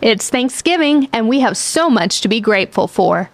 It's Thanksgiving, and we have so much to be grateful for.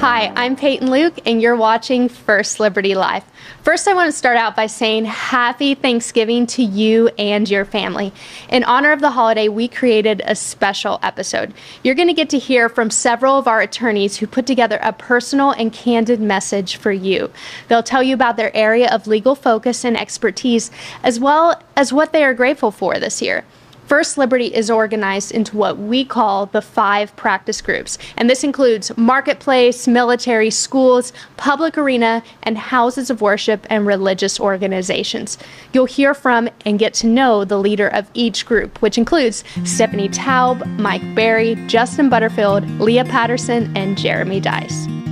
Hi, I'm Peyton Luke, and you're watching First Liberty Live. First, I want to start out by saying Happy Thanksgiving to you and your family. In honor of the holiday, we created a special episode. You're going to get to hear from several of our attorneys who put together a personal and candid message for you. They'll tell you about their area of legal focus and expertise, as well as what they are grateful for this year. First Liberty is organized into what we call the five practice groups, and this includes marketplace, military, schools, public arena, and houses of worship and religious organizations. You'll hear from and get to know the leader of each group, which includes Stephanie Taub, Mike Berry, Justin Butterfield, Lea Patterson, and Jeremy Dys.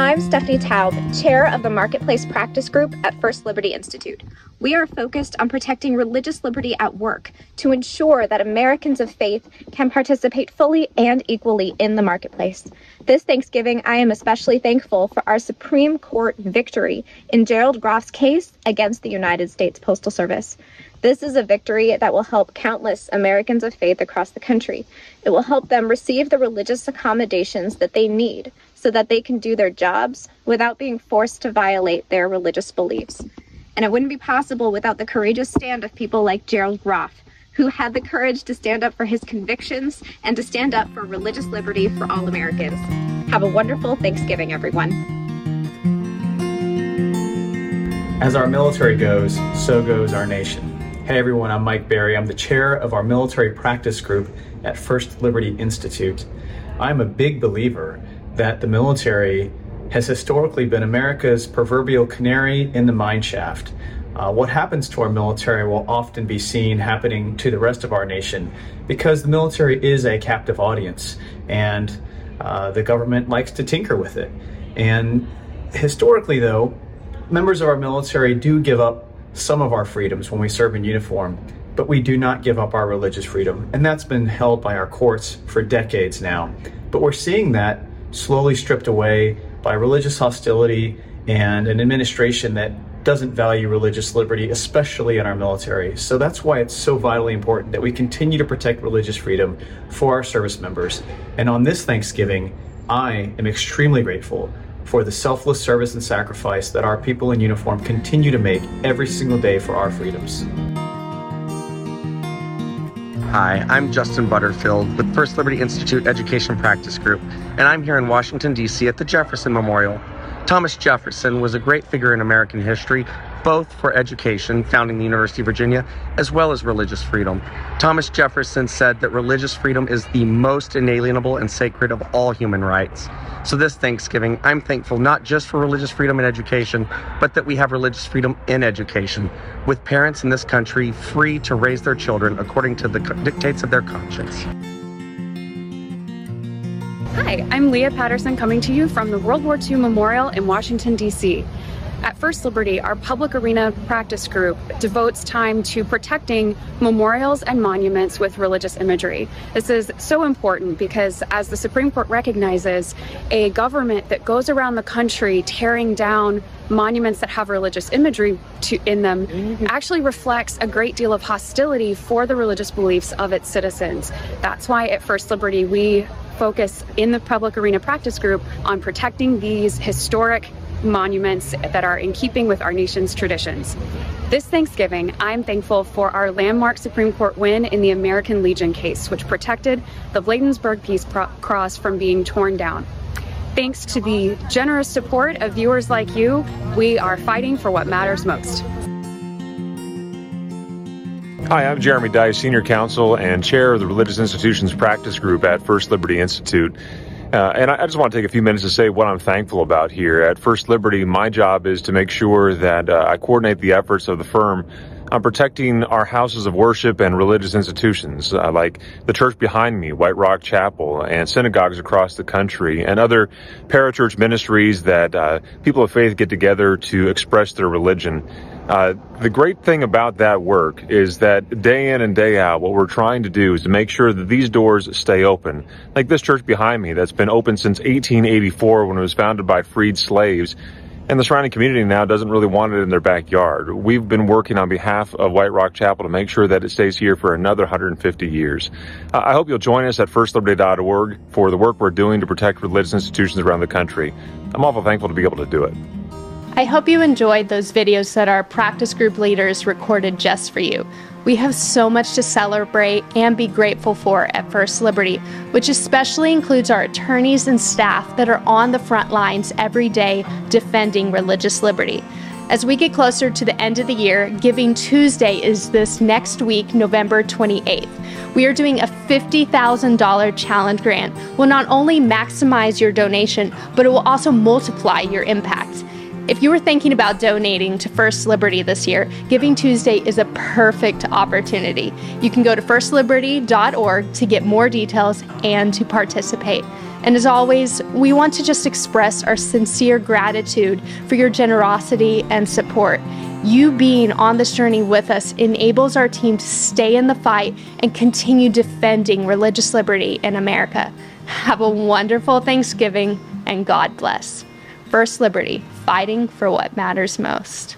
I'm Stephanie Taub, Chair of the Marketplace Practice Group at First Liberty Institute. We are focused on protecting religious liberty at work to ensure that Americans of faith can participate fully and equally in the marketplace. This Thanksgiving, I am especially thankful for our Supreme Court victory in Gerald Groff's case against the United States Postal Service. This is a victory that will help countless Americans of faith across the country. It will help them receive the religious accommodations that they need so that they can do their jobs without being forced to violate their religious beliefs. And it wouldn't be possible without the courageous stand of people like Gerald Groff, who had the courage to stand up for his convictions and to stand up for religious liberty for all Americans. Have a wonderful Thanksgiving, everyone. As our military goes, so goes our nation. Hey everyone, I'm Mike Berry. I'm the chair of our military practice group at First Liberty Institute. I'm a big believer that the military has historically been America's proverbial canary in the mine shaft. Uh, what happens to our military will often be seen happening to the rest of our nation because the military is a captive audience and uh, the government likes to tinker with it. And historically, though, members of our military do give up some of our freedoms when we serve in uniform, but we do not give up our religious freedom. And that's been held by our courts for decades now. But we're seeing that slowly stripped away by religious hostility and an administration that doesn't value religious liberty, especially in our military. So that's why it's so vitally important that we continue to protect religious freedom for our service members. And on this Thanksgiving, I am extremely grateful for the selfless service and sacrifice that our people in uniform continue to make every single day for our freedoms. Hi, I'm Justin Butterfield with First Liberty Institute Education Practice Group, and I'm here in Washington, D.C. at the Jefferson Memorial. Thomas Jefferson was a great figure in American history, both for education, founding the University of Virginia, as well as religious freedom. Thomas Jefferson said that religious freedom is the most inalienable and sacred of all human rights. So, this Thanksgiving, I'm thankful not just for religious freedom in education, but that we have religious freedom in education, with parents in this country free to raise their children according to the dictates of their conscience. Hi, I'm Lea Patterson coming to you from the World War II Memorial in Washington, D.C. At First Liberty, our public arena practice group devotes time to protecting memorials and monuments with religious imagery. This is so important because, as the Supreme Court recognizes, a government that goes around the country tearing down monuments that have religious imagery to, in them actually reflects a great deal of hostility for the religious beliefs of its citizens. That's why at First Liberty we focus in the public arena practice group on protecting these historic monuments that are in keeping with our nation's traditions. This Thanksgiving, I'm thankful for our landmark Supreme Court win in the American Legion case, which protected the Bladensburg Peace Cross from being torn down. Thanks to the generous support of viewers like you, we are fighting for what matters most. Hi, I'm Jeremy Dys, Senior Counsel and Chair of the Religious Institutions Practice Group at First Liberty Institute. Uh, and I, I, just want to take a few minutes to say what I'm thankful about here. At First Liberty, my job is to make sure that uh, I coordinate the efforts of the firm on protecting our houses of worship and religious institutions, uh, like the church behind me, White Rock Chapel, and synagogues across the country, and other parachurch ministries that uh, people of faith get together to express their religion. Uh, the great thing about that work is that day in and day out, what we're trying to do is to make sure that these doors stay open. Like this church behind me that's been open since 1884 when it was founded by freed slaves. and the surrounding community now doesn't really want it in their backyard. We've been working on behalf of White Rock Chapel to make sure that it stays here for another 150 years. Uh, I hope you'll join us at firstliberty.org for the work we're doing to protect religious institutions around the country. I'm awful thankful to be able to do it. I hope you enjoyed those videos that our practice group leaders recorded just for you. We have so much to celebrate and be grateful for at First Liberty, which especially includes our attorneys and staff that are on the front lines every day defending religious liberty. As we get closer to the end of the year, Giving Tuesday is this next week, November 28th. We are doing a $50,000 challenge grant. Will not only maximize your donation, but it will also multiply your impact. If you were thinking about donating to First Liberty this year, Giving Tuesday is a perfect opportunity. You can go to firstliberty.org to get more details and to participate. And as always, we want to just express our sincere gratitude for your generosity and support. You being on this journey with us enables our team to stay in the fight and continue defending religious liberty in America. Have a wonderful Thanksgiving and God bless. First Liberty, fighting for what matters most.